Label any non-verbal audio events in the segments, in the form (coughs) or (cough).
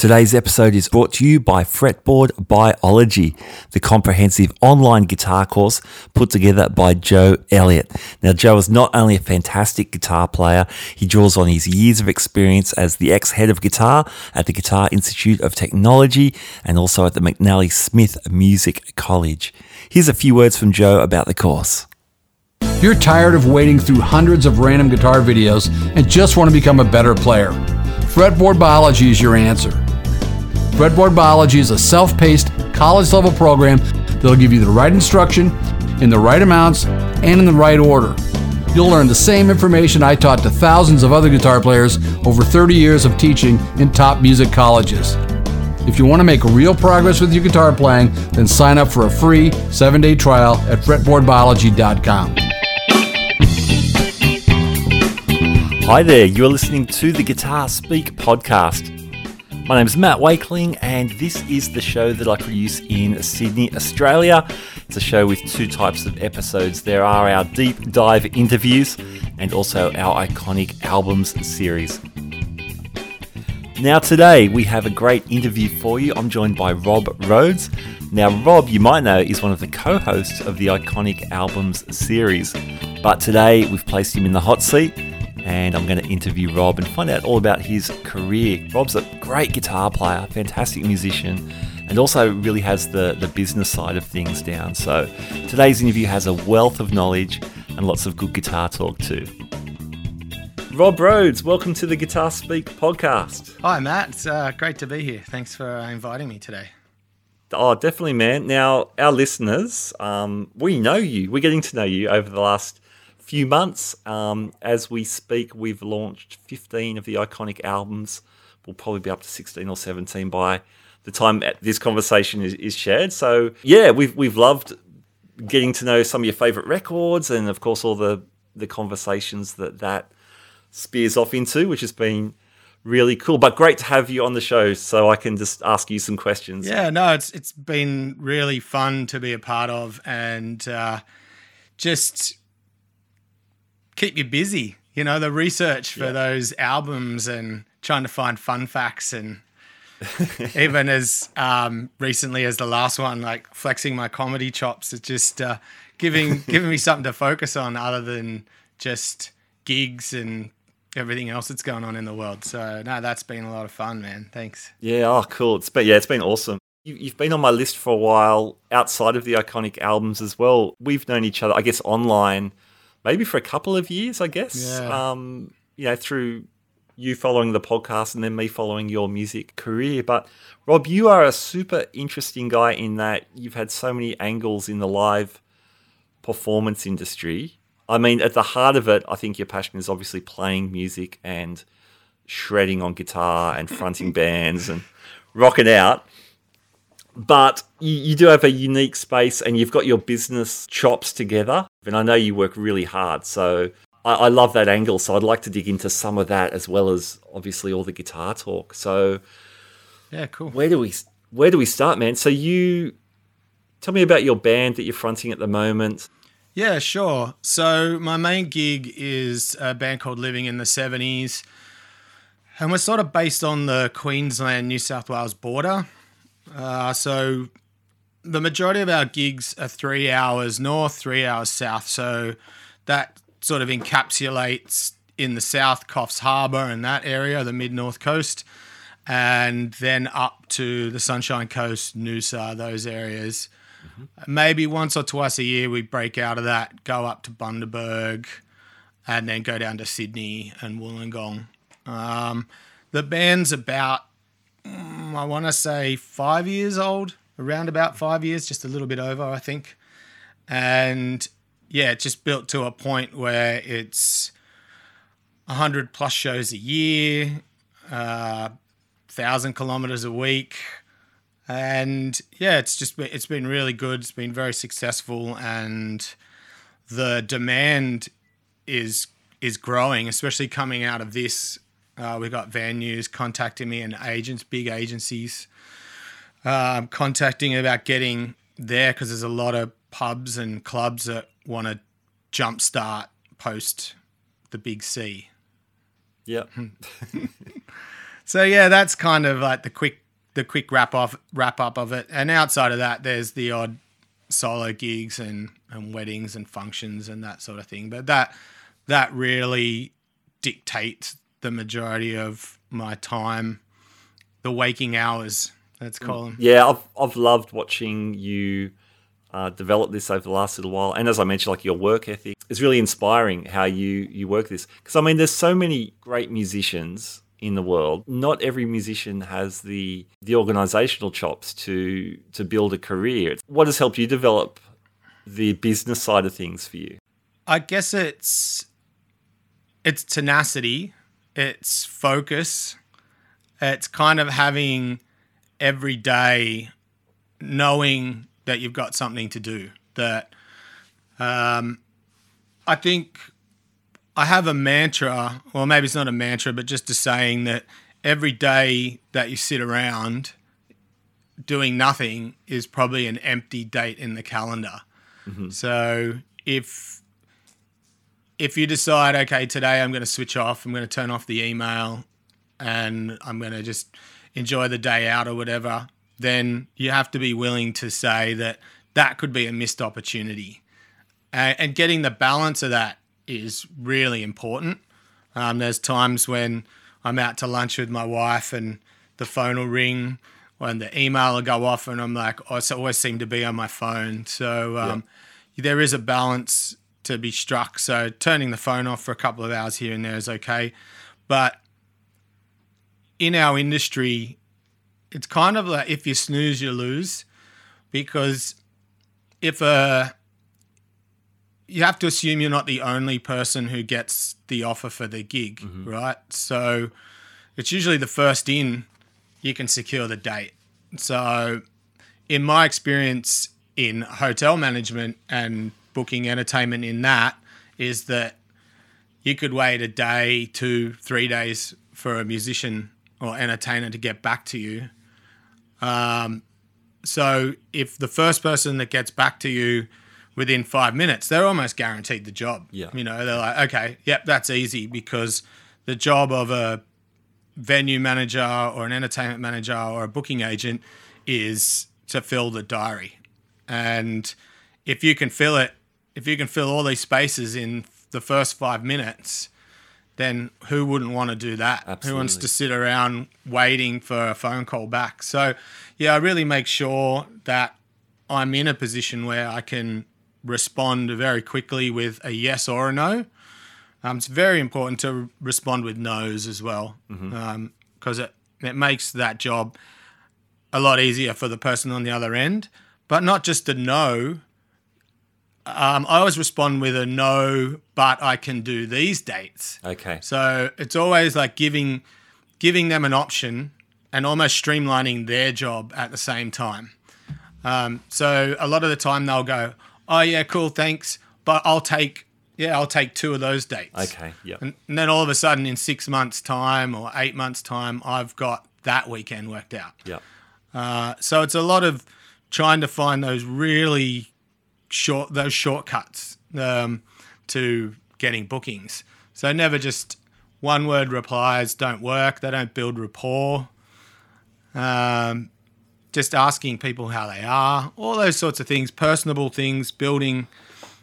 Today's episode is brought to you by Fretboard Biology, the comprehensive online guitar course put together by Joe Elliott. Now, Joe is not only a fantastic guitar player, he draws on his years of experience as the ex head of guitar at the Guitar Institute of Technology and also at the McNally Smith Music College. Here's a few words from Joe about the course. You're tired of wading through hundreds of random guitar videos and just want to become a better player. Fretboard Biology is your answer. Fretboard Biology is a self paced, college level program that'll give you the right instruction, in the right amounts, and in the right order. You'll learn the same information I taught to thousands of other guitar players over 30 years of teaching in top music colleges. If you want to make real progress with your guitar playing, then sign up for a free seven day trial at fretboardbiology.com. Hi there, you're listening to the Guitar Speak podcast. My name is Matt Wakeling, and this is the show that I produce in Sydney, Australia. It's a show with two types of episodes. There are our deep dive interviews and also our iconic albums series. Now, today we have a great interview for you. I'm joined by Rob Rhodes. Now, Rob, you might know, is one of the co hosts of the iconic albums series. But today we've placed him in the hot seat and I'm going to interview Rob and find out all about his career. Rob's a great guitar player, fantastic musician, and also really has the, the business side of things down. So today's interview has a wealth of knowledge and lots of good guitar talk too. Rob Rhodes, welcome to the Guitar Speak podcast. Hi, Matt. It's uh, great to be here. Thanks for uh, inviting me today. Oh, definitely, man. Now, our listeners, um, we know you. We're getting to know you over the last few months. Um, as we speak, we've launched 15 of the iconic albums. We'll probably be up to 16 or 17 by the time this conversation is, is shared. So yeah, we've we've loved getting to know some of your favorite records, and of course all the the conversations that that spears off into, which has been really cool. But great to have you on the show, so I can just ask you some questions. Yeah, no, it's it's been really fun to be a part of, and uh, just keep you busy. You know, the research for yeah. those albums and trying to find fun facts and (laughs) even as um, recently as the last one, like flexing my comedy chops, it's just uh, giving (laughs) giving me something to focus on other than just gigs and everything else that's going on in the world. So no, that's been a lot of fun, man. Thanks. Yeah. Oh, cool. It's been yeah, it's been awesome. You've been on my list for a while outside of the iconic albums as well. We've known each other, I guess, online maybe for a couple of years, I guess. Yeah. Um, you know, through you following the podcast and then me following your music career. But Rob, you are a super interesting guy in that you've had so many angles in the live performance industry. I mean, at the heart of it, I think your passion is obviously playing music and shredding on guitar and fronting (laughs) bands and rocking out but you, you, do have a unique space and you've got your business chops together. And I know you work really hard. So I, I, love that angle. So I'd like to dig into some of that as well as obviously all the guitar talk. So yeah, cool. Where do we where do we start, man? So you tell me about your band that you're fronting at the moment. Yeah, sure. So my main gig is a band called Living in the 70s. And we're sort of based on the Queensland New South Wales border. Uh, so the majority of our gigs are three hours north, three hours south. So that sort of encapsulates in the south Coffs Harbour and that area, the mid north coast, and then up to the Sunshine Coast, Noosa, those areas. Mm-hmm. Maybe once or twice a year we break out of that, go up to Bundaberg, and then go down to Sydney and Wollongong. Um, the band's about Mm, I want to say five years old, around about five years, just a little bit over, I think. And yeah, it just built to a point where it's 100 plus shows a year, uh, 1,000 kilometers a week. And yeah, it's just it's been really good. It's been very successful, and the demand is is growing, especially coming out of this uh, we got venues contacting me and agents, big agencies, um, contacting about getting there because there's a lot of pubs and clubs that want to jumpstart post the big C. Yeah. (laughs) so yeah, that's kind of like the quick the quick wrap off wrap up of it. And outside of that, there's the odd solo gigs and, and weddings and functions and that sort of thing. But that that really dictates the majority of my time, the waking hours. Let's call them. Yeah, I've I've loved watching you uh, develop this over the last little while, and as I mentioned, like your work ethic is really inspiring. How you you work this because I mean, there's so many great musicians in the world. Not every musician has the the organizational chops to to build a career. What has helped you develop the business side of things for you? I guess it's it's tenacity, it's focus, it's kind of having every day knowing that you've got something to do. That um, I think I have a mantra, or maybe it's not a mantra, but just a saying that every day that you sit around doing nothing is probably an empty date in the calendar. Mm-hmm. So if if you decide, okay, today I'm going to switch off, I'm going to turn off the email, and I'm going to just enjoy the day out or whatever, then you have to be willing to say that that could be a missed opportunity. and getting the balance of that is really important. Um, there's times when I'm out to lunch with my wife and the phone will ring when the email will go off and I'm like, oh, I always seem to be on my phone. So um, yeah. there is a balance to be struck. So turning the phone off for a couple of hours here and there is okay. But in our industry, it's kind of like if you snooze, you lose because if a you have to assume you're not the only person who gets the offer for the gig, mm-hmm. right? So it's usually the first in you can secure the date. So in my experience in hotel management and booking entertainment in that is that you could wait a day, two, three days for a musician or entertainer to get back to you. Um, so if the first person that gets back to you within five minutes, they're almost guaranteed the job. Yeah. You know, they're like, okay, yep, that's easy because the job of a venue manager or an entertainment manager or a booking agent is to fill the diary. And if you can fill it, if you can fill all these spaces in the first five minutes, then who wouldn't want to do that? Absolutely. Who wants to sit around waiting for a phone call back? So, yeah, I really make sure that I'm in a position where I can respond very quickly with a yes or a no. Um, it's very important to respond with no's as well, because mm-hmm. um, it, it makes that job a lot easier for the person on the other end. But not just a no. Um, I always respond with a no, but I can do these dates. Okay. So it's always like giving giving them an option and almost streamlining their job at the same time. Um, so a lot of the time they'll go, oh yeah, cool, thanks, but I'll take yeah, I'll take two of those dates. Okay, yeah. And, and, then all of a sudden, in six months' time or eight months' time, I've got that weekend worked out. Yeah. Uh, so it's a lot of trying to find those really short, those shortcuts um, to getting bookings. So never just one word replies don't work. They don't build rapport. Um, just asking people how they are, all those sorts of things, personable things, building,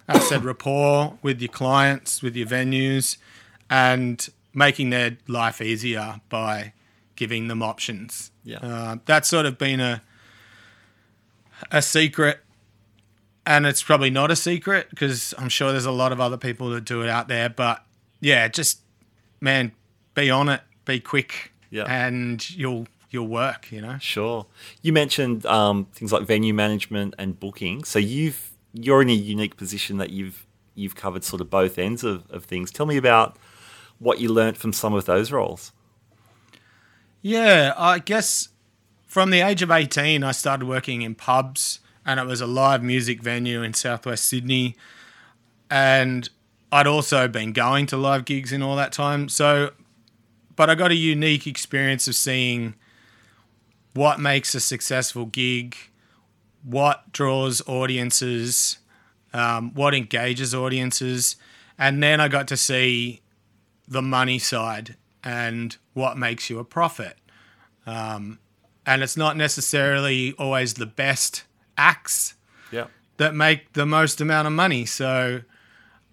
as I said, (coughs) rapport with your clients, with your venues, and making their life easier by giving them options. Yeah, uh, that's sort of been a a secret, and it's probably not a secret because I'm sure there's a lot of other people that do it out there. But yeah, just man, be on it, be quick, yeah. and you'll your work, you know. Sure. You mentioned um, things like venue management and booking. So you've you're in a unique position that you've you've covered sort of both ends of, of things. Tell me about what you learnt from some of those roles. Yeah, I guess from the age of 18, I started working in pubs, and it was a live music venue in southwest Sydney. And I'd also been going to live gigs in all that time. So, but I got a unique experience of seeing what makes a successful gig, what draws audiences, um, what engages audiences, and then I got to see the money side and what makes you a profit. Um, and it's not necessarily always the best acts Yeah. that make the most amount of money. So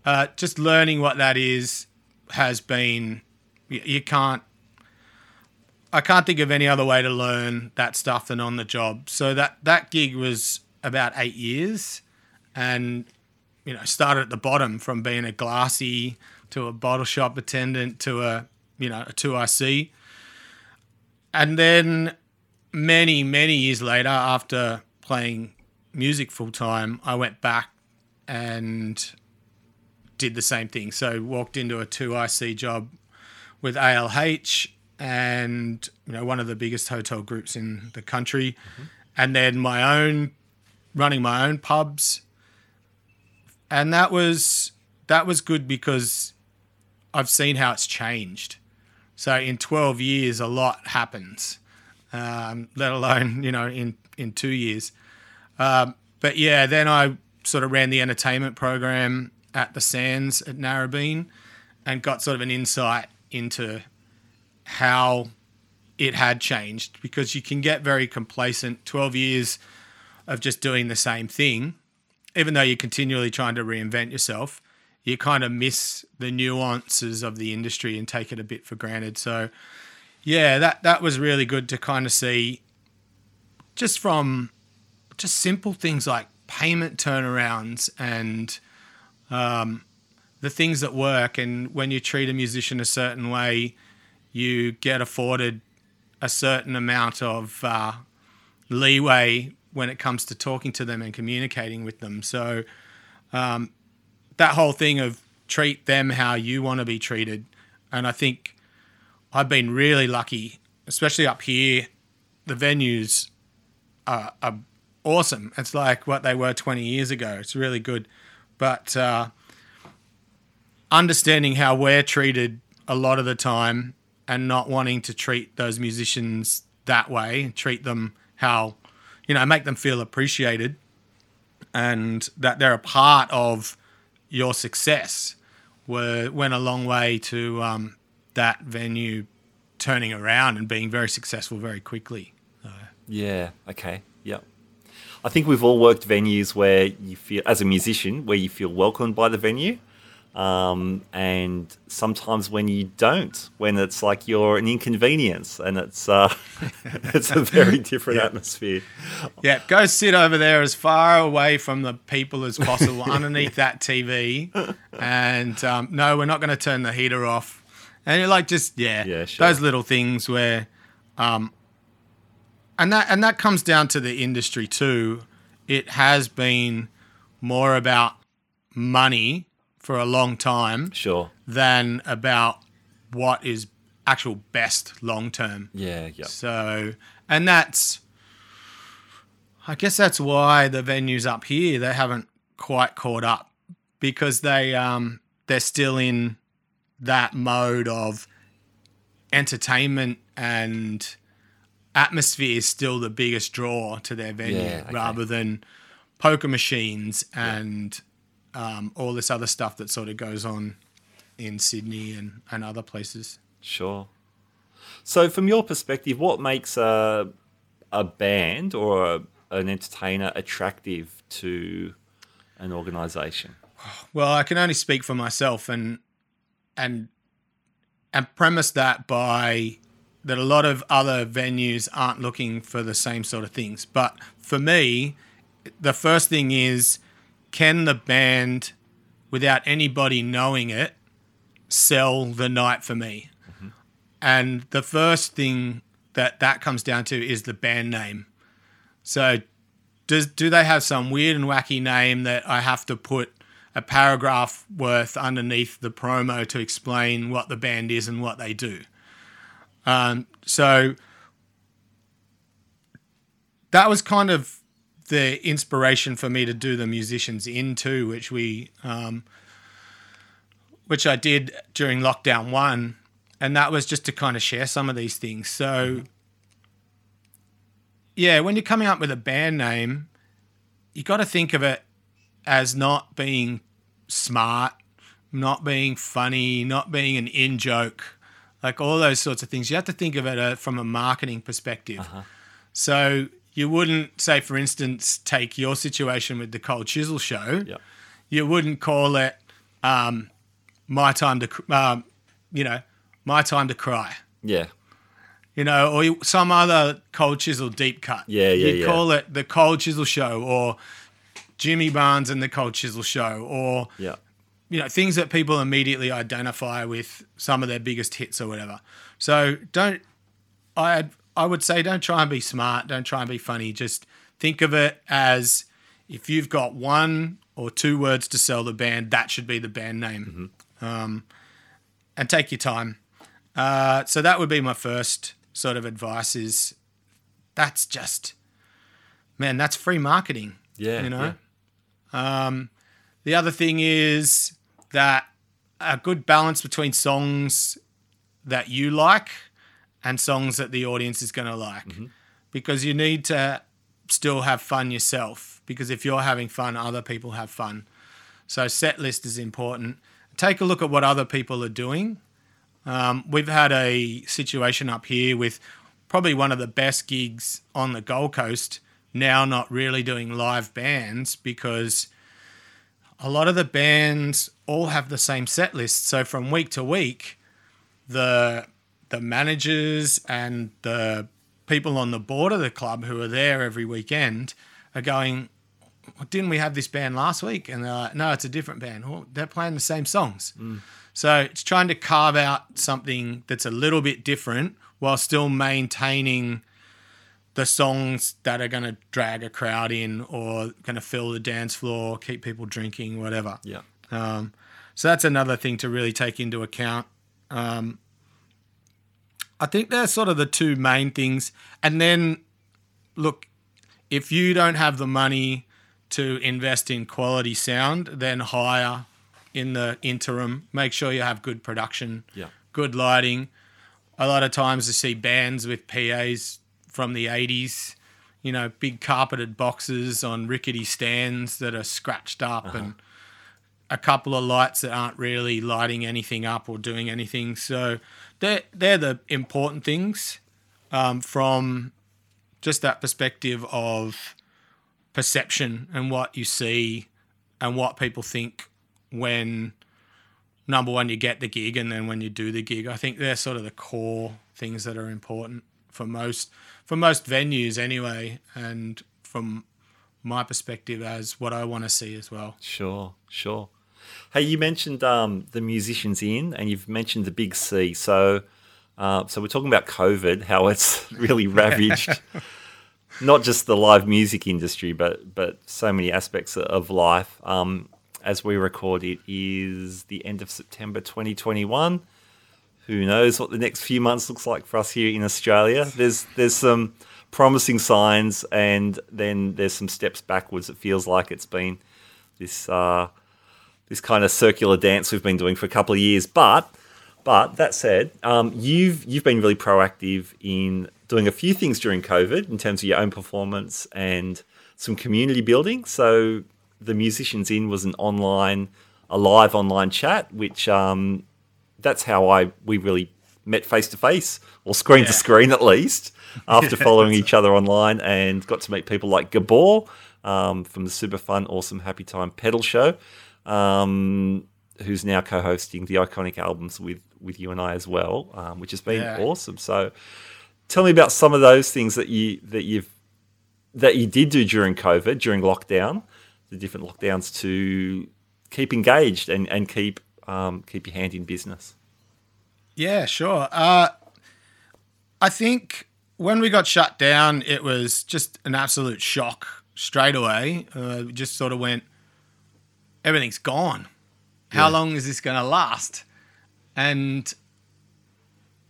uh, just learning what that is has been, you, you can't, I can't think of any other way to learn that stuff than on the job. So that, that gig was about eight years and, you know, started at the bottom from being a glassy to a bottle shop attendant to a, you know, a 2IC. And then many, many years later, after playing music full time, I went back and did the same thing. So walked into a 2IC job with ALH and you know one of the biggest hotel groups in the country and then my own running my own pubs and that was that was good because I've seen how it's changed. So in 12 years a lot happens. Um, let alone, you know, in in 2 years. Um, but yeah, then I sort of ran the entertainment program at the Sands at Narrabeen and got sort of an insight into how it had changed because you can get very complacent. 12 years of just doing the same thing even though you're continually trying to reinvent yourself you kind of miss the nuances of the industry and take it a bit for granted. So yeah that that was really good to kind of see just from just simple things like payment turnarounds and um, the things that work and when you treat a musician a certain way you get afforded a certain amount of uh, leeway when it comes to talking to them and communicating with them. So um, that whole thing of treat them how you want to be treated, and I think I've been really lucky, especially up here. The venues are, are awesome. It's like what they were 20 years ago. It's really good, but uh, understanding how we're treated a lot of the time and not wanting to treat those musicians that way, treat them how, you know, make them feel appreciated and that they're a part of your success were, went a long way to um, that venue turning around and being very successful very quickly. Yeah. Okay. I think we've all worked venues where you feel, as a musician, where you feel welcomed by the venue. Um, and sometimes when you don't, when it's like you're an inconvenience and it's uh, (laughs) it's a very different atmosphere. Yeah, go sit over there as far away from the people as possible (laughs) underneath that TV. And um, no, we're not going to turn the heater off. And you're like, just yeah, Yeah, sure. those little things where, um, and that and that comes down to the industry too. It has been more about money for a long time Sure. than about what is actual best long term. Yeah. Yep. So, and that's, I guess that's why the venues up here they haven't quite caught up because they um they're still in that mode of entertainment and atmosphere is still the biggest draw to their venue Yeah, okay. rather than poker machines and um, all this other stuff that sort of goes on in Sydney and, and other places. Sure. So, from your perspective, what makes a a band or a, an entertainer attractive to an organisation? Well, I can only speak for myself and and and premise that by that a lot of other venues aren't looking for the same sort of things. But for me, the first thing is can the band without anybody knowing it sell the night for me? Mm-hmm. And the first thing that that comes down to is the band name. So does do they have some weird and wacky name that I have to put a paragraph worth underneath the promo to explain what the band is and what they do? Um, so that was kind of the inspiration for me to do the musicians into which we um, which I did during lockdown one, and that was just to kind of share some of these things. So yeah, when you're coming up with a band name, you got to think of it as not being smart, not being funny, not being an in joke. Like all those sorts of things. You have to think of it uh, from a marketing perspective. So you wouldn't say, for instance, take your situation with the Cold Chisel show. Yeah. You wouldn't call it um, my time to, um, you know, my time to cry. Yeah. You know, or you, some other Cold Chisel deep cut. Yeah, yeah, You'd yeah. call it the Cold Chisel show, or Jimmy Barnes and the Cold Chisel show, or Yeah. You know things that people immediately identify with some of their biggest hits or whatever. So don't I I would say don't try and be smart, don't try and be funny. Just think of it as if you've got one or two words to sell the band, that should be the band name. Um, and take your time. Uh, so that would be my first sort of advice is that's just man, that's free marketing. Yeah. You know? yeah. The other thing is that a good balance between songs that you like and songs that the audience is going to like. Because you need to still have fun yourself. Because if you're having fun, other people have fun. So set list is important. Take a look at what other people are doing. Um, we've had a situation up here with probably one of the best gigs on the Gold Coast now not really doing live bands because a lot of the bands all have the same set list. So from week to week, the the managers and the people on the board of the club who are there every weekend are going, didn't we have this band last week? And they're like, no, it's a different band. Well, they're playing the same songs. Mm. So it's trying to carve out something that's a little bit different while still maintaining the songs that are going to drag a crowd in or going to fill the dance floor, keep people drinking, whatever. Yeah. Um, so that's another thing to really take into account. Um, I think they're sort of the two main things. And then, look, if you don't have the money to invest in quality sound, then hire in the interim. Make sure you have good production, Yeah. good lighting. A lot of times you see bands with PAs from the 80s, you know, big carpeted boxes on rickety stands that are scratched up and a couple of lights that aren't really lighting anything up or doing anything. So they're, they're the important things um, from just that perspective of perception and what you see and what people think when number one you get the gig and then when you do the gig. I think they're sort of the core things that are important for most for most venues anyway and from my perspective as what i want to see as well Sure, sure. Hey, you mentioned um, the musicians in, and you've mentioned the big C. So, uh, so we're talking about COVID, how (laughs) it's really ravaged (laughs) not just the live music industry, but but so many aspects of life. Um, as we record, it is the end of September 2021. Who knows what the next few months looks like for us here in Australia? There's there's some promising signs, and then there's some steps backwards. It feels like it's been this uh, this kind of circular dance we've been doing for a couple of years. But but that said, um, you've you've been really proactive in doing a few things during COVID in terms of your own performance and some community building. So the musicians in was an online, a live online chat, which um, that's how I we really met face to face or screen to screen at least (laughs) after following each other online and got to meet people like Gabor um, from the super fun, awesome, happy time pedal show, um, who's now co-hosting the iconic albums with with you and I as well, um, which has been Yeah. awesome. So, tell me about some of those things that you that you've that you did do during COVID, during lockdown, the different lockdowns to keep engaged and and keep um, keep your hand in business. Yeah, sure. Uh, I think when we got shut down, it was just an absolute shock straight away. Uh, we just sort of went, everything's gone. How Yeah. long is this going to last? And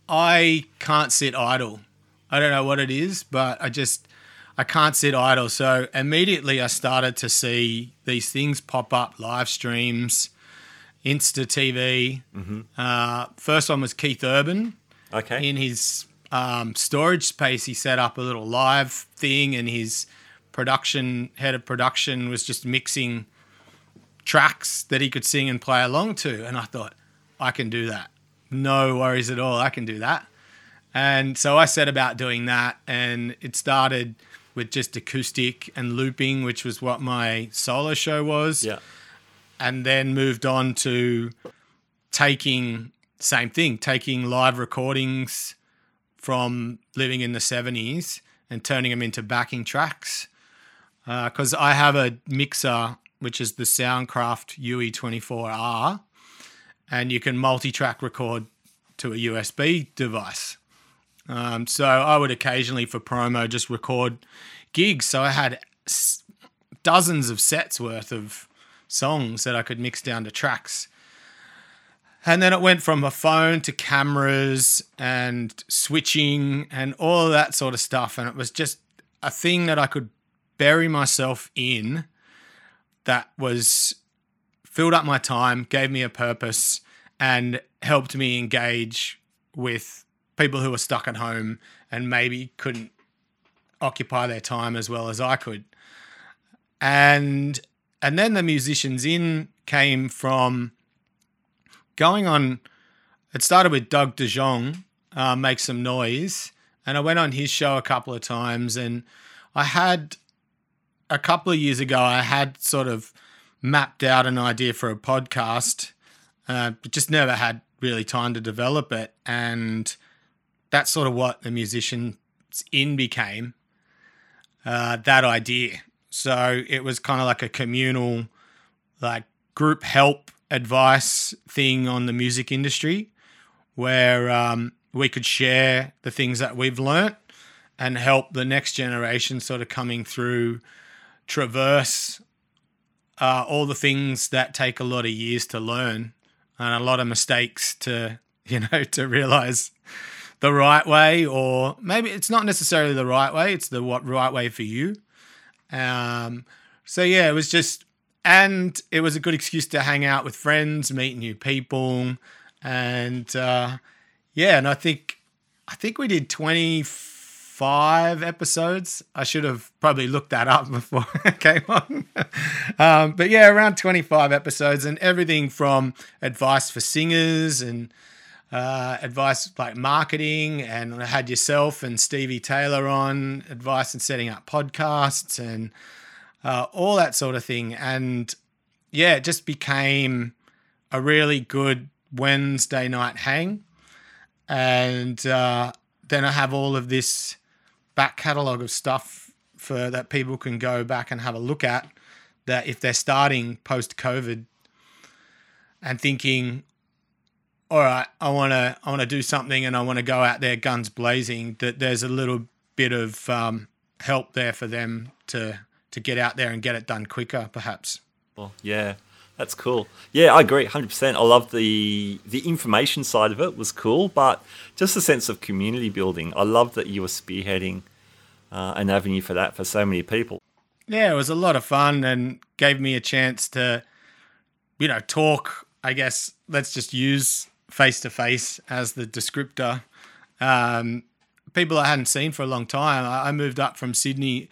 I can't sit idle. I don't know what it is, but I just I can't sit idle. So immediately I started to see these things pop up, live streams, Insta TV. Uh, first one was Keith Urban Okay. in his um, storage space. He set up a little live thing, and his production head of production was just mixing tracks that he could sing and play along to. And I thought, I can do that. no worries at all. I can do that. And so I set about doing that, and it started with just acoustic and looping, which was what my solo show was. Yeah. And then moved on to taking same thing, taking live recordings from living in the 70s and turning them into backing tracks. Because I have a mixer, which is the Soundcraft Ui24R, and you can multi track record to a USB device. Um, so I would occasionally, for promo, just record gigs. So I had dozens of sets worth of songs that I could mix down to tracks. And then it went from a phone to cameras and switching and all of that sort of stuff. And it was just a thing that I could bury myself in that was filled up my time, gave me a purpose, and helped me engage with people who were stuck at home and maybe couldn't occupy their time as well as I could. And and then the musicians in came from going on. It started with Doug DeJong, uh, make some noise, and I went on his show a couple of times, and I had a couple of years ago, I had sort of mapped out an idea for a podcast, uh, but just never had really time to develop it, and that's sort of what the musicians in became. Uh, that idea. So it was kind of like a communal, like group help advice thing on the music industry, where um, we could share the things that we've learnt and help the next generation sort of coming through traverse uh, all the things that take a lot of years to learn and a lot of mistakes to (laughs) you know to realize the right way or maybe it's not necessarily the right way it's the what right way for you um, so yeah it was just and it was a good excuse to hang out with friends meet new people. And uh, yeah and i think i think we did 25 episodes. I should have probably looked that up (laughs) before i came on. Um, but yeah around 25 episodes and everything from advice for singers and uh, advice like marketing, and I had yourself and Stevie Taylor on advice in setting up podcasts and uh, all that sort of thing. And yeah, it just became a really good Wednesday night hang. And uh, then I have all of this back catalogue of stuff for that people can go back and have a look at. That if they're starting post COVID and thinking, all right, I want to I want to do something and I want to go out there guns blazing. That there's a little bit of um, help there for them to to get out there and get it done quicker, perhaps. Well, yeah, that's cool. Yeah, I agree, hundred percent. I love the the information side of it was cool, but just the sense of community building. I love that you were spearheading uh, an avenue for that for so many people. Yeah, it was a lot of fun and gave me a chance to, you know, talk. I guess let's just use face to face as the descriptor. Um, people I hadn't seen for a long time. I moved up from Sydney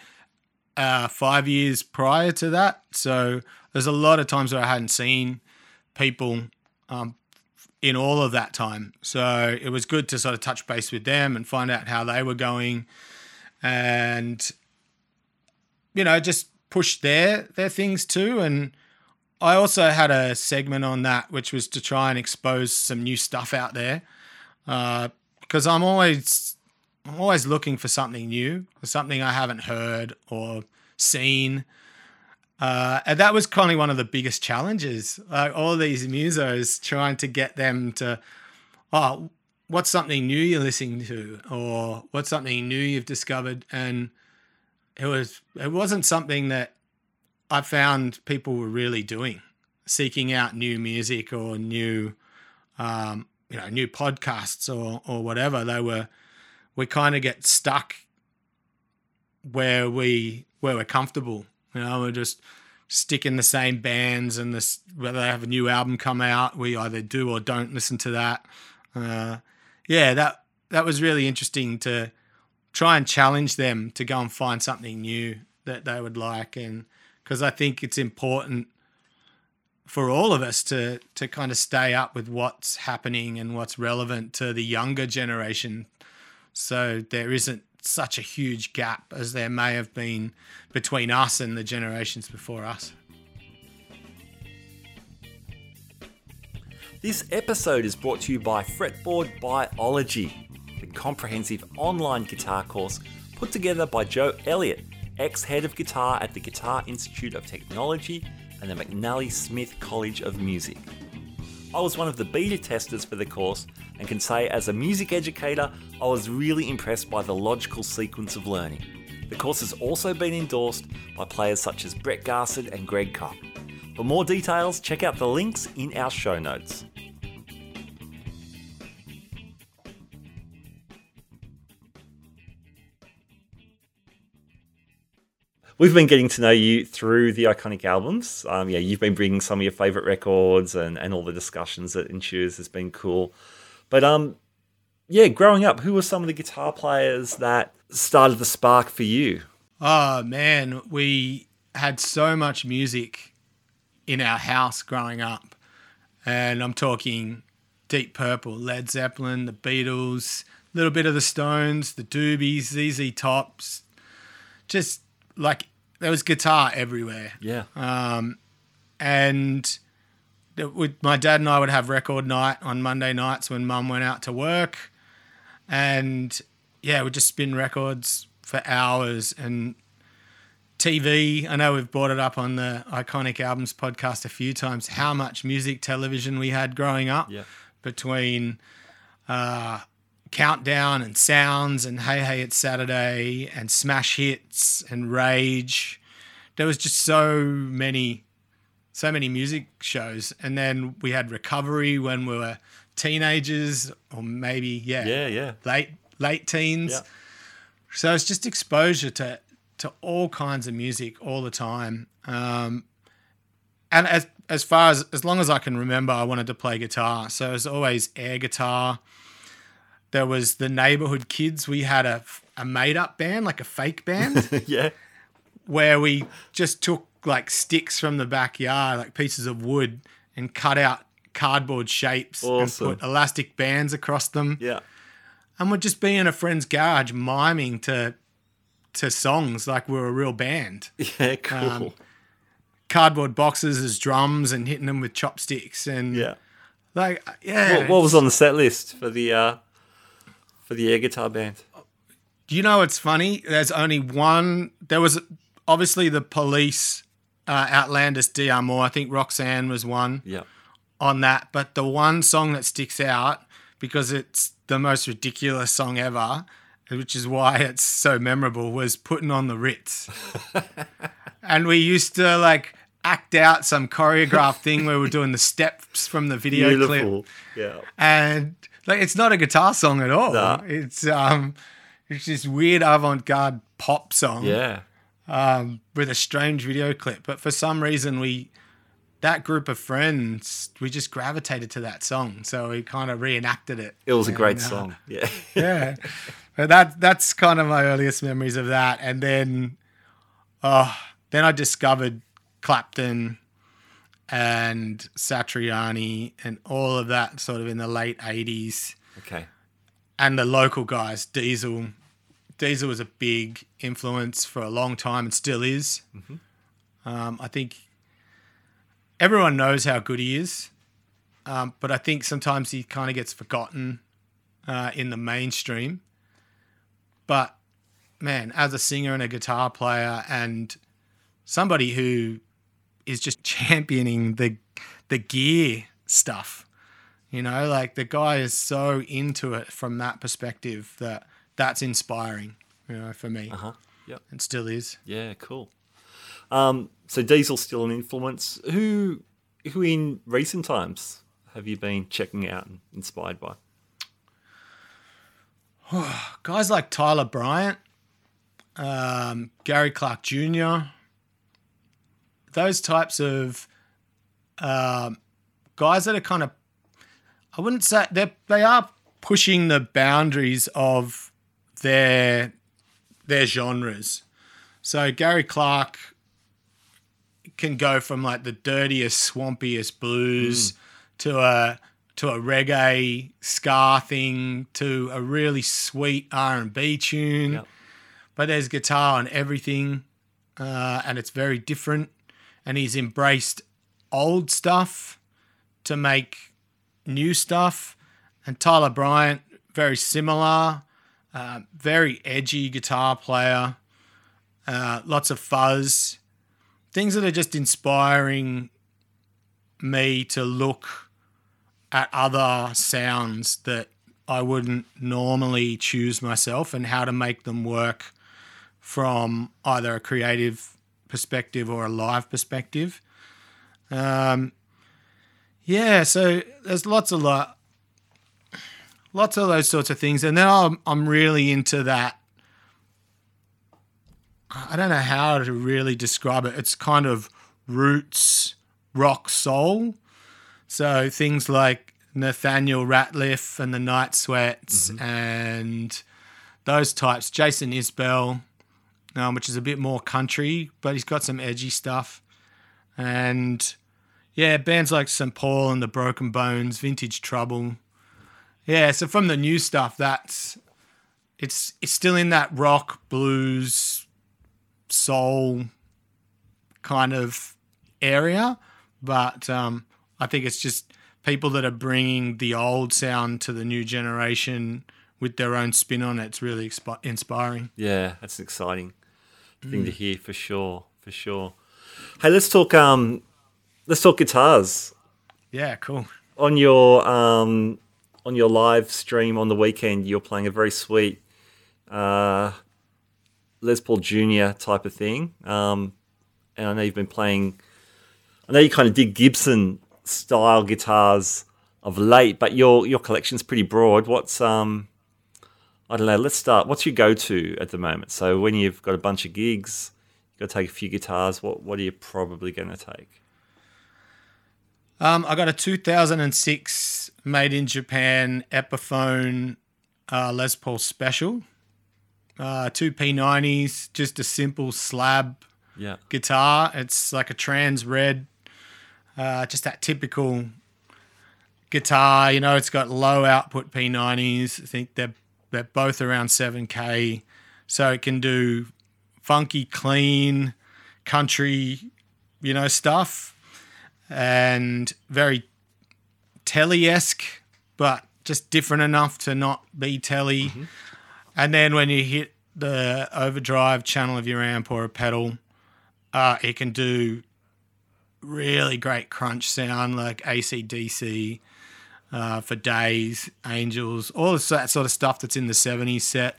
uh, five years prior to that, so there's a lot of times where I hadn't seen people um, in all of that time. So it was good to sort of touch base with them and find out how they were going, and you know just push their their things too and I also had a segment on that, which was to try and expose some new stuff out there, because uh, I'm always I'm always looking for something new, for something I haven't heard or seen. Uh, and that was kind of one of the biggest challenges. Like all these musos, trying to get them to, oh, what's something new you're listening to, or what's something new you've discovered, and it was it wasn't something that I found people were really doing, seeking out new music or new, um, you know, new podcasts or or whatever. They were, we kind of get stuck where we where we're comfortable. You know, we're just stick in the same bands and this whether they have a new album come out, we either do or don't listen to that. Uh, yeah, that that was really interesting to try and challenge them to go and find something new that they would like and because I think it's important for all of us to to kind of stay up with what's happening and what's relevant to the younger generation. So there isn't such a huge gap as there may have been between us and the generations before us. This episode is brought to you by Fretboard Biology, the comprehensive online guitar course put together by Joe Elliott, ex head of guitar at the Guitar Institute of Technology and the McNally Smith College of Music. I was one of the beta testers for the course and can say, as a music educator, I was really impressed by the logical sequence of learning. The course has also been endorsed by players such as Brett Garsed and Greg Koch. For more details, check out the links in our show notes. We've been getting to know you through the iconic albums. Um, yeah, you've been bringing some of your favorite records and, and all the discussions that ensues has been cool. But um, yeah, growing up, who were some of the guitar players that started the spark for you? Oh man, we had so much music in our house growing up, and I'm talking Deep Purple, Led Zeppelin, the Beatles, a little bit of the Stones, the Doobies, ZZ Tops, just like there was guitar everywhere. Yeah. Um, and would, my dad and I would have record night on Monday nights when mum went out to work. And yeah, we'd just spin records for hours and TV. I know we've brought it up on the Iconic Albums podcast a few times how much music television we had growing up Yeah. between uh, Countdown and Sounds and Hey Hey It's Saturday and Smash Hits and Rage. There was just so many, so many music shows. And then we had Recovery when we were teenagers or maybe, yeah, Yeah, yeah. late late teens. Yeah. So it's just exposure to to all kinds of music all the time. Um, and as as far as as long as I can remember, I wanted to play guitar. So it was always air guitar. There was the neighborhood kids. We had a a made up band, like a fake band, (laughs) yeah. where we just took like sticks from the backyard, like pieces of wood, and cut out cardboard shapes Awesome. and put elastic bands across them Yeah. and we'd just be in a friend's garage miming to to songs like we are a real band. Yeah, cool. Um, Cardboard boxes as drums and hitting them with chopsticks and yeah. like yeah. What, what was on the set list for the uh, for the air guitar band? Do you know what's funny? There's only one. There was obviously the police, uh, Outlandos d'Amour. I think Roxanne was one Yeah. on that. But the one song that sticks out because it's the most ridiculous song ever, which is why it's so memorable, was Putting on the Ritz. (laughs) and we used to like act out some choreographed thing where we're doing the steps from the video clip. Beautiful. Yeah. And like it's not a guitar song at all. Nah. It's um it's this weird avant-garde pop song Yeah. um, with a strange video clip. But for some reason, we that group of friends we just gravitated to that song, so we kind of reenacted it. It was a great uh, song. (laughs) Yeah. yeah, but that that's kind of my earliest memories of that. And then, oh, then I discovered Clapton and Satriani and all of that sort of in the late '80s okay. and the local guys, Diesel. Diesel was a big influence for a long time and still is. Um, I think everyone knows how good he is, um, but I think sometimes he kind of gets forgotten uh, in the mainstream. But man, as a singer and a guitar player and somebody who is just championing the the gear stuff, you know, like the guy is so into it from that perspective that that's inspiring, you know, for me. Uh huh. Yep. And still is. Yeah. Cool. Um, so Diesel's still an influence. Who who in recent times have you been checking out and inspired by? (sighs) Guys like Tyler Bryant, um, Gary Clark Jr., those types of um, guys that are kind of, I wouldn't say they they are pushing the boundaries of their their genres. So Gary Clark can go from like the dirtiest, swampiest blues to a to a reggae ska thing to a really sweet R and B tune. Yep. But there's guitar on everything, uh, and it's very different. And he's embraced old stuff to make new stuff. And Tyler Bryant, very similar, uh, very edgy guitar player, uh, lots of fuzz, things that are just inspiring me to look at other sounds that I wouldn't normally choose myself and how to make them work from either a creative perspective or a live perspective. Um, yeah, so there's lots of lot, lots of those sorts of things, and then I'm I'm really into that. I don't know how to really describe it. It's kind of roots rock soul. So things like Nathaniel Rateliff and the Night Sweats and those types. Jason Isbell, um, which is a bit more country, but he's got some edgy stuff. And yeah, bands like St. Paul and the Broken Bones, Vintage Trouble. Yeah, so from the new stuff, that's it's it's still in that rock, blues, soul kind of area, but um, I think it's just people that are bringing the old sound to the new generation with their own spin on it. It's really expi- inspiring. Yeah, that's exciting thing to hear for sure, for sure. Hey, let's talk. Um, let's talk guitars Yeah, cool. on your um on your live stream on the weekend. You're playing a very sweet uh, Les Paul Junior type of thing. Um, and I know you've been playing. I know you kind of dig Gibson style guitars of late, but your your collection's pretty broad. What's um, I don't know. Let's start. What's your go to at the moment? So when you've got a bunch of gigs, you've got to take a few guitars. What what are you probably going to take? Um, I got a 2006 made in Japan Epiphone uh, Les Paul Special. Uh, two P90s, just a simple slab Yeah. guitar. It's like a trans red, uh, just that typical guitar. You know, it's got low output P90s. I think they're they're both around 7K, so it can do funky, clean, country, you know, stuff, and very telly esque, but just different enough to not be telly. And then when you hit the overdrive channel of your amp or a pedal, uh, it can do really great crunch sound like ACDC uh, for days, Angels, all that sort of stuff that's in the 70s set.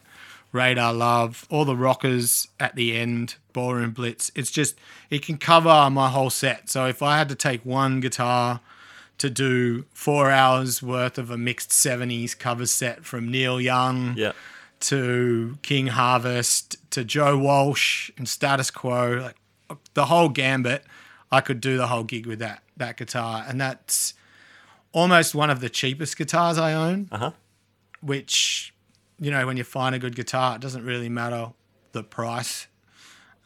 Radar Love, all the rockers at the end, Ballroom Blitz. It's just, it can cover my whole set. So if I had to take one guitar to do four hours worth of a mixed 70s cover set from Neil Young Yeah. to King Harvest to Joe Walsh and Status Quo, like the whole gambit, I could do the whole gig with that that guitar, and that's almost one of the cheapest guitars I own. Uh huh. Which, you know, when you find a good guitar, it doesn't really matter the price,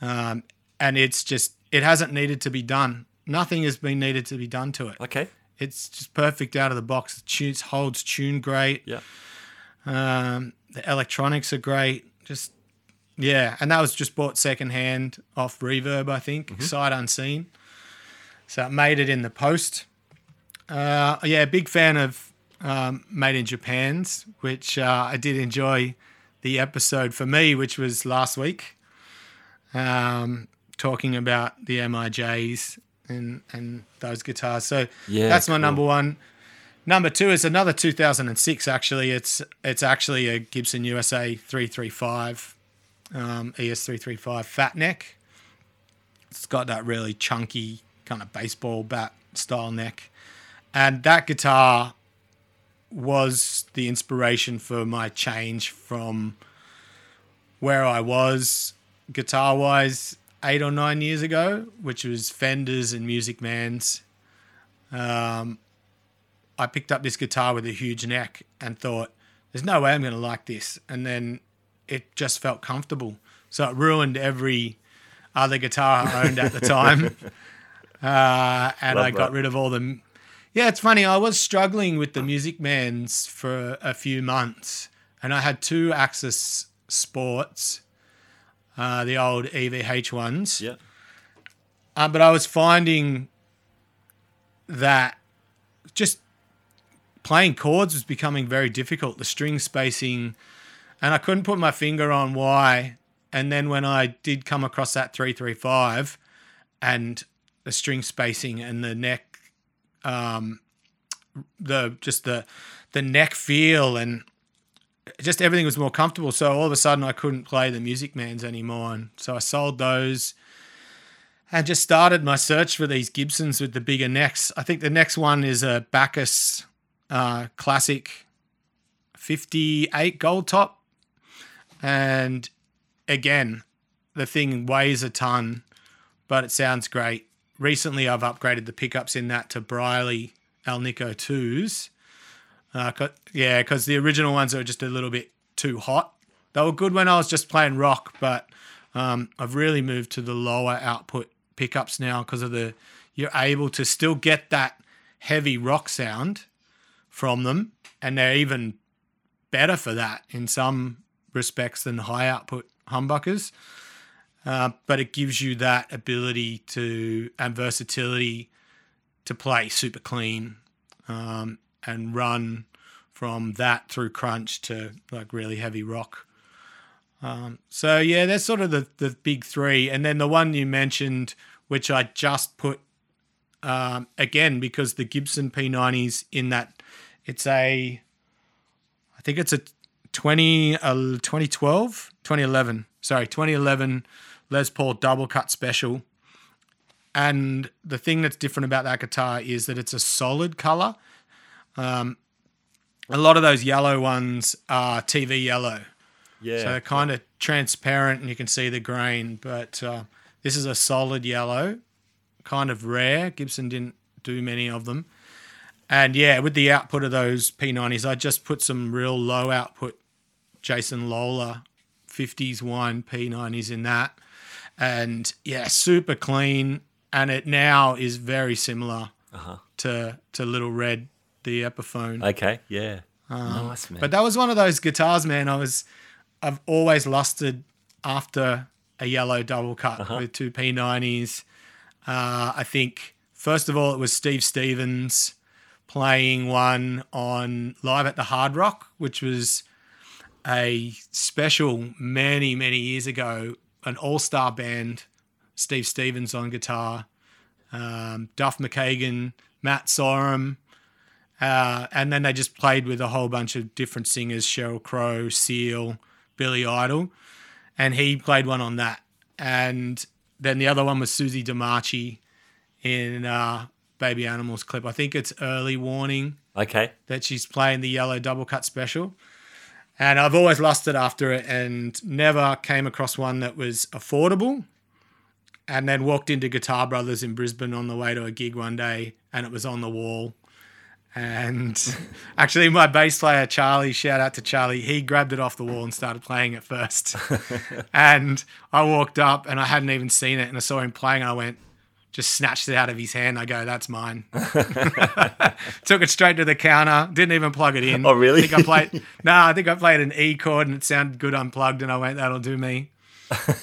um, and it's just it hasn't needed to be done. Nothing has been needed to be done to it. Okay. It's just perfect out of the box. It tunes, holds tune great. Yeah. Um, the electronics are great. Just yeah, and that was just bought secondhand off Reverb, I think, sight unseen. So it made it in the post. Uh, yeah, big fan of um, Made in Japan's, which uh, I did enjoy the episode for me, which was last week, um, talking about the MIJs and and those guitars. So Yeah, that's my cool. number one. Number two is another 2006. Actually, it's it's actually a Gibson USA 335 um, ES335 Fat Neck. It's got that really chunky kind of baseball bat style neck, and that guitar was the inspiration for my change from where I was guitar wise eight or nine years ago, which was Fenders and Music Man's. Um, I picked up this guitar with a huge neck and thought, there's no way I'm going to like this. And then it just felt comfortable. So it ruined every other guitar I owned at the (laughs) time. uh, and Love I got that. rid of all the. Yeah, it's funny. I was struggling with the Music Mans for a few months, and I had two Axis Sports, uh, the old EVH ones. Yeah. Uh, but I was finding that just playing chords was becoming very difficult. The string spacing, and I couldn't put my finger on why. And then when I did come across that 335 and the string spacing and the neck, um, the just the the neck feel and just everything was more comfortable. So all of a sudden I couldn't play the Music Mans anymore, and so I sold those and just started my search for these Gibsons with the bigger necks. I think the next one is a Bacchus uh, Classic 58 gold top. And again, the thing weighs a ton, but it sounds great. Recently, I've upgraded the pickups in that to Briley Alnico 2s. Uh, yeah, because the original ones are just a little bit too hot. They were good when I was just playing rock, but um, I've really moved to the lower output pickups now because of the you're able to still get that heavy rock sound from them, and they're even better for that in some respects than high output humbuckers. Uh, but it gives you that ability to and versatility to play super clean um, and run from that through crunch to like really heavy rock. Um, so yeah, that's sort of the the big three, and then the one you mentioned, which I just put um, again because the Gibson P90s in that it's a I think it's a 20 uh, 2012 2011 sorry 2011 Les Paul double cut special and the thing that's different about that guitar is that it's a solid color um, a lot of those yellow ones are TV yellow Yeah. so they're kind of transparent and you can see the grain, but uh, this is a solid yellow, kind of rare. Gibson didn't do many of them. And yeah, with the output of those P90s, I just put some real low output Jason Lollar 50s wine P90s in that. And yeah, super clean. And it now is very similar uh-huh. to, to Little Red, the Epiphone. okay. Yeah. Um, nice man. But that was one of those guitars, man. I was, I've always lusted after a yellow double cut uh-huh. with two P90s. Uh, I think first of all it was Steve Stevens playing one on live at the Hard Rock, which was a special many many years ago. An all star band, Steve Stevens on guitar, um, Duff McKagan, Matt Sorum, uh, and then they just played with a whole bunch of different singers Sheryl Crow, Seal, Billy Idol. And he played one on that. And then the other one was Susie DeMarchi in uh, Baby Animals clip. I think it's Early Warning okay. that she's playing the yellow double cut special. And I've always lusted after it and never came across one that was affordable. And then walked into Guitar Brothers in Brisbane on the way to a gig one day and it was on the wall. And (laughs) actually, my bass player, Charlie, shout out to Charlie, he grabbed it off the wall and started playing it first. (laughs) and I walked up and I hadn't even seen it and I saw him playing and I went, just snatched it out of his hand. I go, that's mine. (laughs) (laughs) Took it straight to the counter. Didn't even plug it in. Oh, really? I think I played. (laughs) no, I think I played an E chord and it sounded good unplugged, and I went, "That'll do me."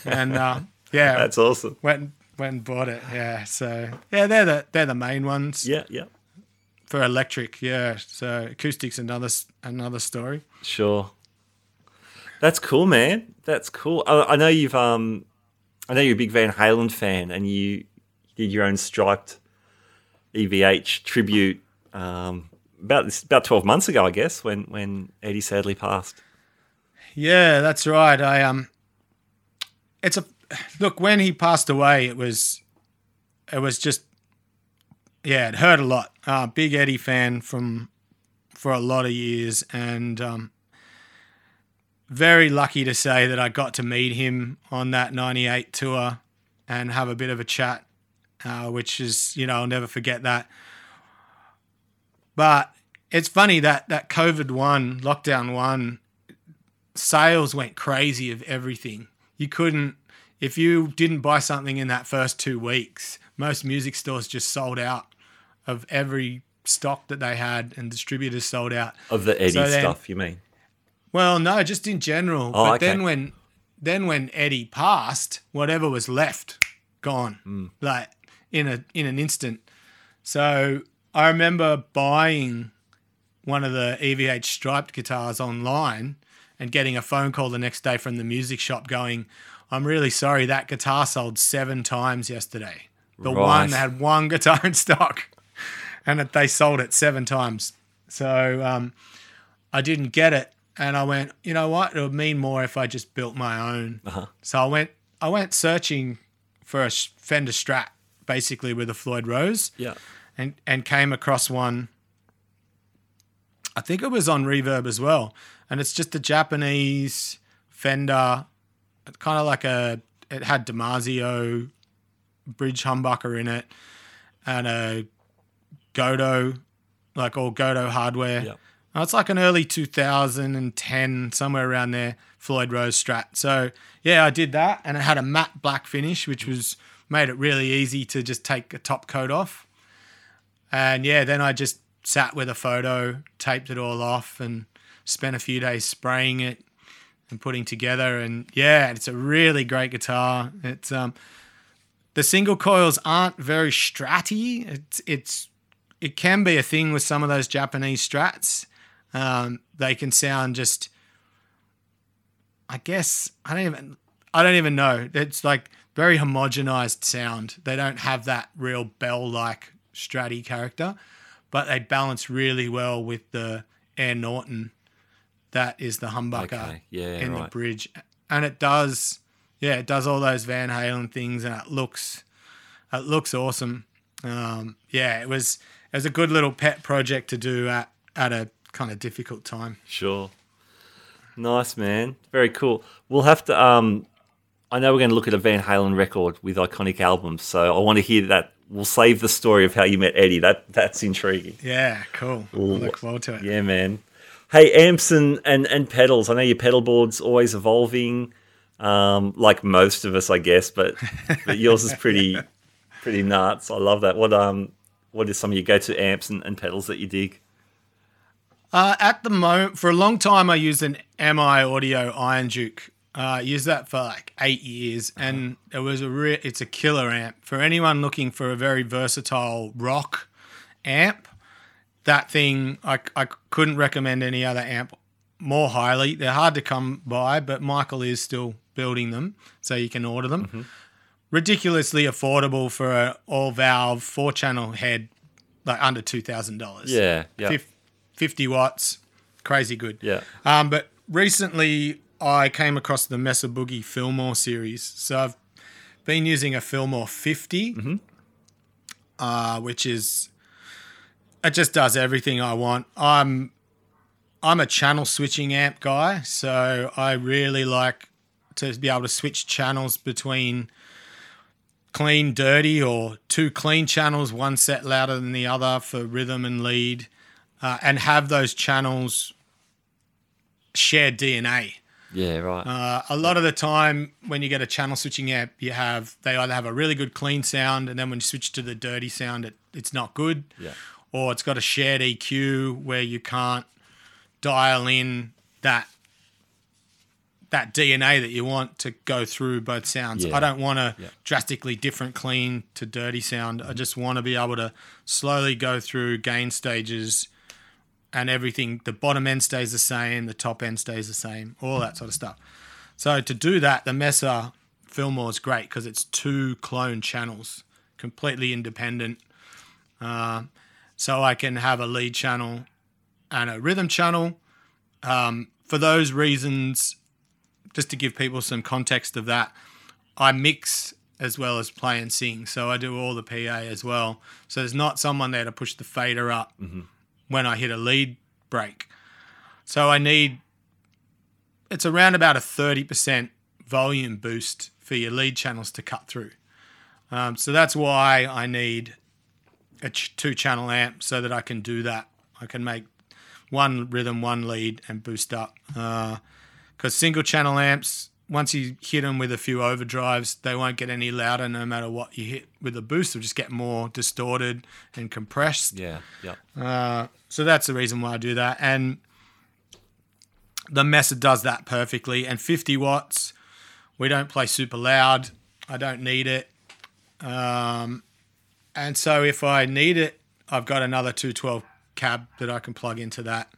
And uh, yeah, That's awesome. went and- went and bought it. Yeah, so yeah, they're the they're the main ones Yeah. Yeah. for electric. Yeah, so acoustics another another story. Sure. That's cool, man. That's cool. I, I know you've um, I know you're a big Van Halen fan, and you did your own striped EVH tribute um, about this, about twelve months ago, I guess, when when Eddie sadly passed. Yeah, that's right. I um, it's a look when he passed away. It was, it was just, yeah, it hurt a lot. Uh, big Eddie fan from for a lot of years, and um, very lucky to say that I got to meet him on that '98 tour and have a bit of a chat, uh, which is you know I'll never forget that. But it's funny that that COVID one, lockdown one, sales went crazy of everything. You couldn't if you didn't buy something in that first two weeks, most music stores just sold out of every stock that they had, and distributors sold out. Of the Eddie So then- stuff, you mean? Well, no, just in general. Oh, but okay. then when then when Eddie passed, whatever was left, gone. Hmm. Like in a in an instant. So I remember buying one of the EVH striped guitars online and getting a phone call the next day from the music shop going, I'm really sorry, that guitar sold seven times yesterday. The Right. one that had one (laughs) guitar in stock. And that they sold it seven times. So um, I didn't get it, and I went, you know what? It would mean more if I just built my own. Uh-huh. So I went, I went searching for a Fender Strat, basically with a Floyd Rose, Yeah. and and came across one. I think it was on Reverb as well, and it's just a Japanese Fender, It's kind of like a. It had DiMarzio bridge humbucker in it, and a Gotoh, like all Gotoh hardware. Yeah. It's like an early 2010, somewhere around there, Floyd Rose Strat. So yeah, I did that, and it had a matte black finish, which was made it really easy to just take a top coat off. And yeah, then I just sat with a photo, taped it all off, and spent a few days spraying it and putting together. And yeah, it's a really great guitar. It's um, the single coils aren't very stratty. It's it's it can be a thing with some of those Japanese strats. Um, they can sound just, I guess I don't even I don't even know. It's like very homogenized sound. They don't have that real bell like stratty character, but they balance really well with the Air Norton. That is the humbucker Okay. Yeah, in the bridge, and it does, yeah, it does all those Van Halen things, and it looks, it looks awesome. Um, yeah, it was it was a good little pet project to do at at a kind of difficult time. Sure. Nice, man. Very cool. We'll have to. Um, I know we're going to look at a Van Halen record with iconic albums, so I want to hear that. We'll save the story of how you met Eddie. That that's intriguing. Yeah, cool. I look forward to it. Yeah, man. Hey, amps and, and, and pedals. I know your pedal board's always evolving, um, like most of us, I guess. But but yours is pretty (laughs) pretty nuts. I love that. What um what is some of your go to amps and, and pedals that you dig? Uh, at the moment, for a long time, I used an MI Audio Iron Duke. Uh, I used that for like eight years, and it was a re- it's a killer amp for anyone looking for a very versatile rock amp. That thing, I, I couldn't recommend any other amp more highly. They're hard to come by, but Michael is still building them, so you can order them. Ridiculously affordable for a all valve four channel head, like under two thousand dollars. Yeah, yeah, Fif- 50 watts, crazy good. yeah. Um, but recently I came across the Mesa Boogie Fillmore series. So I've been using a Fillmore 50, uh, which is, it just does everything I want. I'm, I'm a channel switching amp guy. So I really like to be able to switch channels between clean, dirty, or two clean channels, one set louder than the other for rhythm and lead, uh, and have those channels share DNA. Yeah, right. Uh, a lot of the time, when you get a channel switching amp, you have they either have a really good clean sound, and then when you switch to the dirty sound, it, it's not good. Yeah. Or it's got a shared EQ where you can't dial in that that DNA that you want to go through both sounds. Yeah. I don't want a Yeah. drastically different clean to dirty sound. I just want to be able to slowly go through gain stages and everything. The bottom end stays the same, the top end stays the same, all that sort of stuff. So to do that, the Mesa Fillmore is great because it's two clone channels, completely independent. Uh, so I can have a lead channel and a rhythm channel. Um, for those reasons, just to give people some context of that, I mix as well as play and sing. So I do all the PA as well. So there's not someone there to push the fader up when I hit a lead break. So I need, it's around about a 30% volume boost for your lead channels to cut through. Um, so that's why I need a ch- two channel amp so that I can do that. I can make one rhythm, one lead, and boost up. Because single channel amps, once you hit them with a few overdrives, they won't get any louder no matter what you hit with a boost. They'll just get more distorted and compressed. Yeah. Yeah. Uh, so that's the reason why I do that. And the Mesa does that perfectly. And 50 watts, we don't play super loud. I don't need it. Um, and so if I need it, I've got another 212 cab that I can plug into that.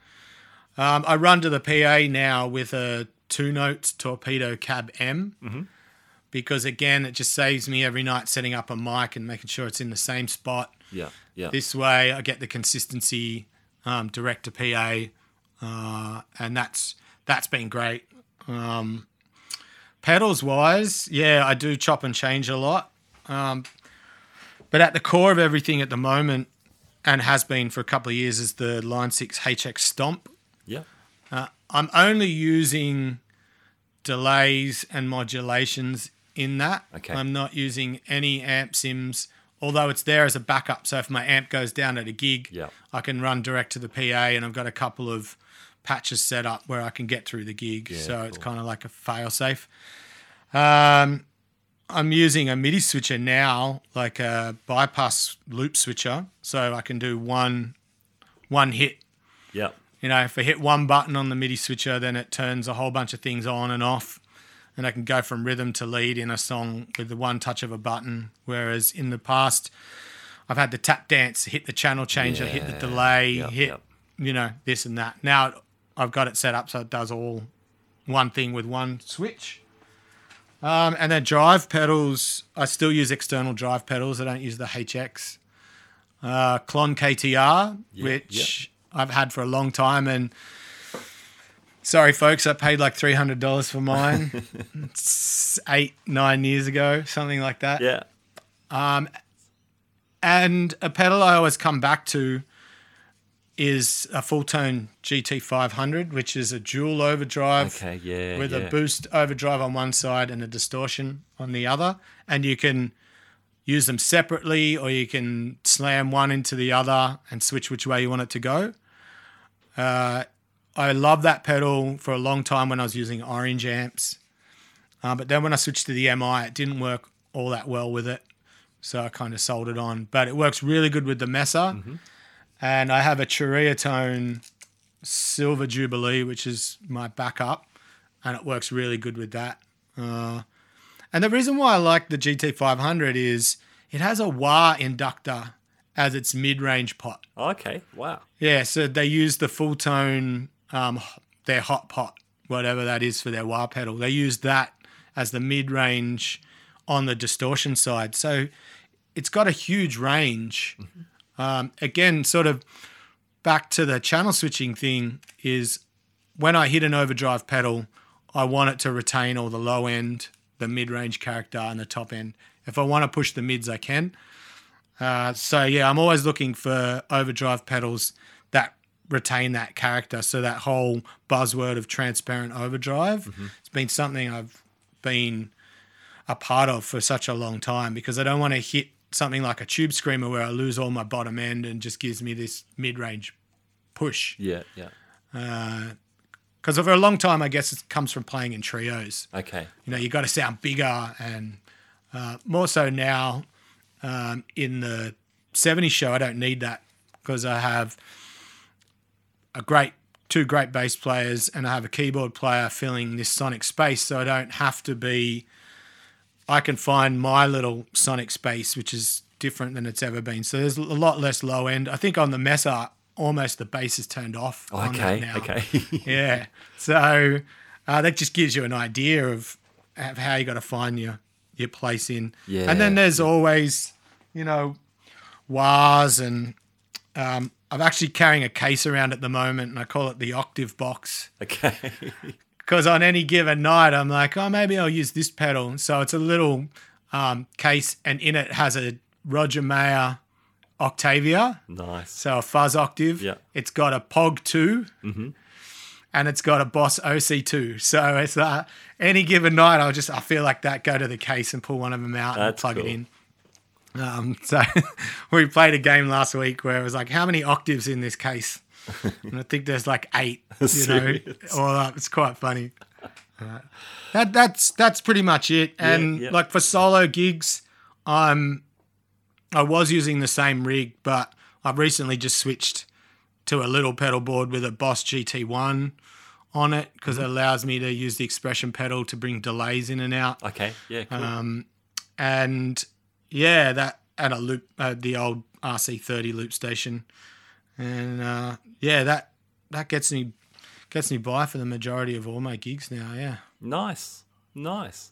Um, I run to the PA now with a two notes torpedo cab M because again, it just saves me every night setting up a mic and making sure it's in the same spot. Yeah. Yeah. This way, I get the consistency um, direct to PA, uh, and that's that's been great. Um, pedals wise, yeah, I do chop and change a lot, um, but at the core of everything at the moment, and has been for a couple of years, is the Line Six HX Stomp. I'm only using delays and modulations in that. Okay. I'm not using any amp sims, although it's there as a backup. So if my amp goes down at a gig, Yeah. I can run direct to the PA, and I've got a couple of patches set up where I can get through the gig. Yeah, so it's kind of like a fail safe. Um, I'm using a MIDI switcher now, like a bypass loop switcher, so I can do one one hit Yeah. You know, if I hit one button on the MIDI switcher, then it turns a whole bunch of things on and off. And I can go from rhythm to lead in a song with the one touch of a button. Whereas in the past, I've had the tap dance, hit the channel changer, hit the delay, Yep, hit, yep. you know, this and that. Now I've got it set up so it does all one thing with one switch. Um, and then drive pedals, I still use external drive pedals. I don't use the HX. Uh, Klon KTR, which I've had for a long time. And sorry, folks, I paid like $300 for mine (laughs) eight, nine years ago, something like that. Yeah. Um, And a pedal I always come back to is a Fulltone GT500, which is a dual overdrive Okay. Yeah. with yeah. a boost overdrive on one side and a distortion on the other. And you can use them separately or you can slam one into the other and switch which way you want it to go. Uh, I love that pedal for a long time when I was using orange amps. Uh, but then when I switched to the MI, it didn't work all that well with it. So I kind of sold it on. But it works really good with the Mesa. And I have a Churia Tone Silver Jubilee, which is my backup. And it works really good with that. Uh, and the reason why I like the GT500 is it has a wah inductor as its mid-range pot. Okay. Wow. Yeah, so they use the Fulltone, um, their hot pot, whatever that is for their wah pedal. They use that as the mid-range on the distortion side. So it's got a huge range. Um, again, sort of back to the channel switching thing is when I hit an overdrive pedal, I want it to retain all the low end, the mid range character, and the top end. If I want to push the mids, I can. Uh, so yeah, I'm always looking for overdrive pedals that retain that character. So that whole buzzword of transparent overdrive, it's been something I've been a part of for such a long time because I don't want to hit something like a tube screamer where I lose all my bottom end and just gives me this mid range push. Yeah. Yeah. Because for a long time, I guess it comes from playing in trios. Okay. You know, you got to sound bigger and uh, more so now um, in the 70s show, I don't need that because I have a great two great bass players and I have a keyboard player filling this sonic space, so I don't have to be. I can find my little sonic space, which is different than it's ever been. So there's a lot less low end. I think on the Mesa, almost the bass is turned off. on Okay. now. Okay. (laughs) Yeah. So uh, that just gives you an idea of, of how you got to find your your place in. Yeah. And then there's always, you know, wahs and um, I'm actually carrying a case around at the moment, and I call it the octave box okay. (laughs) because on any given night I'm like, oh, maybe I'll use this pedal. So it's a little um, case, and in it has a Roger Mayer Octavia, nice. so a fuzz octave. Yeah. It's got a POG 2 and it's got a Boss OC2. So it's uh, any given night, I'll just I feel like that. Go to the case and pull one of them out and plug cool. it in. Um, so (laughs) we played a game last week where it was like, how many octaves in this case? (laughs) and I think there's like eight. (laughs) You know, all up. It's quite funny. that that's that's pretty much it. And yeah. like for solo gigs, I'm I was using the same rig, but I've recently just switched to a little pedal board with a Boss GT1 on it because it allows me to use the expression pedal to bring delays in and out. Okay. Yeah. Cool. Um, and yeah, that and a loop, uh, the old RC30 loop station, and uh, yeah, that that gets me gets me by for the majority of all my gigs now. Yeah. Nice, nice,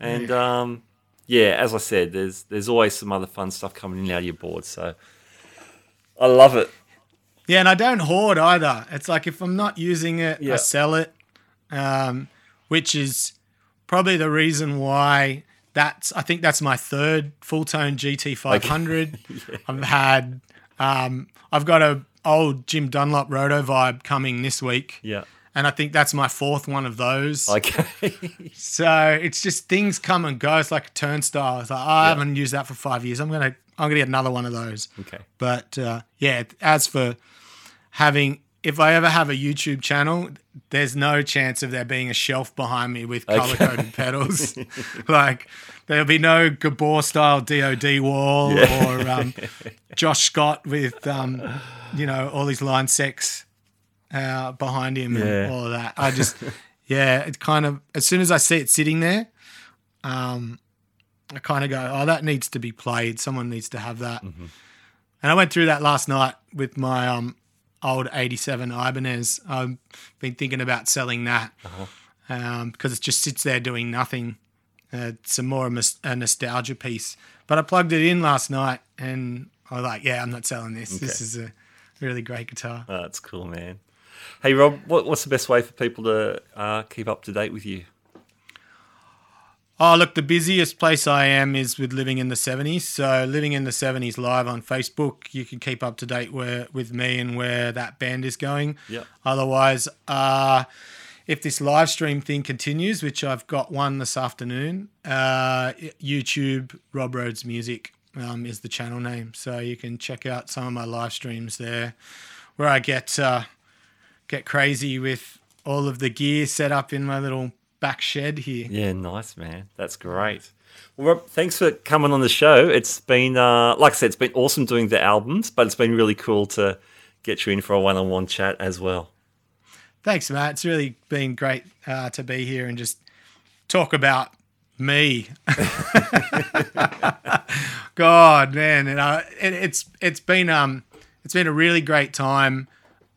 and um, yeah, as I said, there's there's always some other fun stuff coming in out of your board, so I love it. Yeah, and I don't hoard either. It's like if I'm not using it, Yeah. I sell it, um, which is probably the reason why that's. I think that's my third Fulltone GT 500. (laughs) I've had. Um, I've got a old Jim Dunlop Roto Vibe coming this week, Yeah. and I think that's my fourth one of those. Okay. (laughs) So it's just things come and go. It's like a turnstile. It's like oh, I haven't used that for five years. I'm gonna I'm gonna get another one of those. okay. But uh, yeah, as for having, if I ever have a YouTube channel, there's no chance of there being a shelf behind me with color coded (laughs) pedals. like there'll be no Gabor style DOD wall Yeah. or um, (laughs) Josh Scott with um, you know all these line sex uh, behind him Yeah. and all of that. I just (laughs) yeah, it kind of as soon as I see it sitting there. Um, I kind of go, oh, that needs to be played. Someone needs to have that. And I went through that last night with my um, old 87 Ibanez. I've been thinking about selling that because it just sits there doing nothing. Uh, it's a more a nostalgia piece. But I plugged it in last night and I was like, yeah, I'm not selling this. This is a really great guitar. Oh, that's cool, man. Hey, Rob, what, what's the best way for people to uh, keep up to date with you? Oh, look, the busiest place I am is with Living in the 70s. So, Living in the 70s live on Facebook, you can keep up to date where, with me and where that band is going. Yep. Otherwise, uh, if this live stream thing continues, which I've got one this afternoon, uh, YouTube, Rob Rhodes Music um, is the channel name. So, you can check out some of my live streams there where I get, uh, get crazy with all of the gear set up in my little back shed here. Yeah, nice, man. That's great. Well, Rob, thanks for coming on the show. It's been, uh, like I said, it's been awesome doing the albums, but it's been really cool to get you in for a one on one chat as well. Thanks, Matt. It's really been great uh, to be here and just talk about me. (laughs) God, man, and uh, it, it's it's been um it's been a really great time.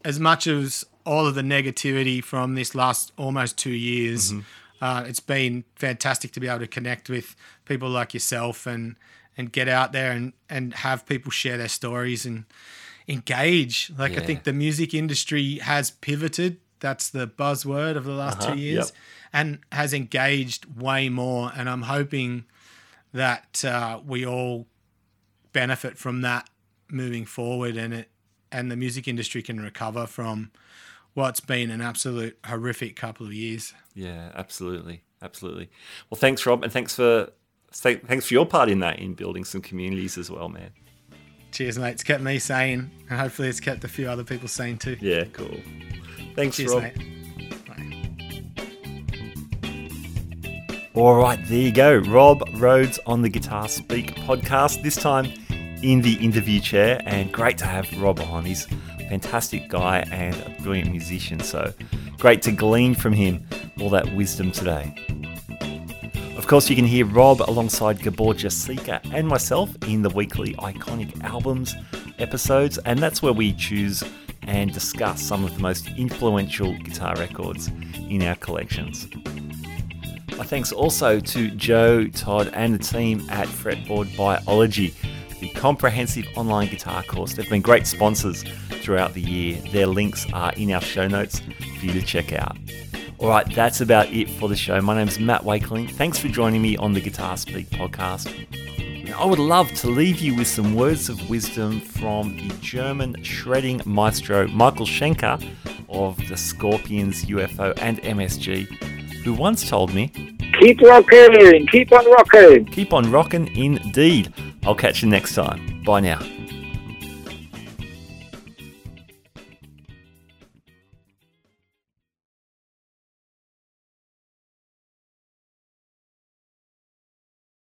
As much as all of the negativity from this last almost two years, uh, it's been fantastic to be able to connect with people like yourself and and get out there and and have people share their stories and engage. Like I think the music industry has pivoted. That's the buzzword of the last Uh-huh, two years, yep. and has engaged way more. And I'm hoping that uh, we all benefit from that moving forward, and it and the music industry can recover from what's been an absolute horrific couple of years. Yeah, absolutely, absolutely. Well, thanks, Rob, and thanks for thanks for your part in that in building some communities as well, man. Cheers, mate. It's kept me sane, and hopefully, it's kept a few other people sane too. Yeah, cool. Thanks, Cheers, Rob. mate. Bye. All right, there you go. Rob Rhodes on the Guitar Speak podcast, this time in the interview chair. And great to have Rob on. He's a fantastic guy and a brilliant musician. So great to glean from him all that wisdom today. Of course, you can hear Rob alongside Gabor Jasika and myself in the weekly Iconic Albums episodes, and that's where we choose and discuss some of the most influential guitar records in our collections. My thanks also to Joe, Todd, and the team at Fretboard Biology, the comprehensive online guitar course. They've been great sponsors throughout the year. Their links are in our show notes for you to check out. All right, that's about it for the show. My name's Matt Wakeling. Thanks for joining me on the Guitar Speak podcast. I would love to leave you with some words of wisdom from the German shredding maestro Michael Schenker of the Scorpions, UFO, and MSG, who once told me, Keep rocking, keep on rocking. Keep on rocking indeed. I'll catch you next time. Bye now.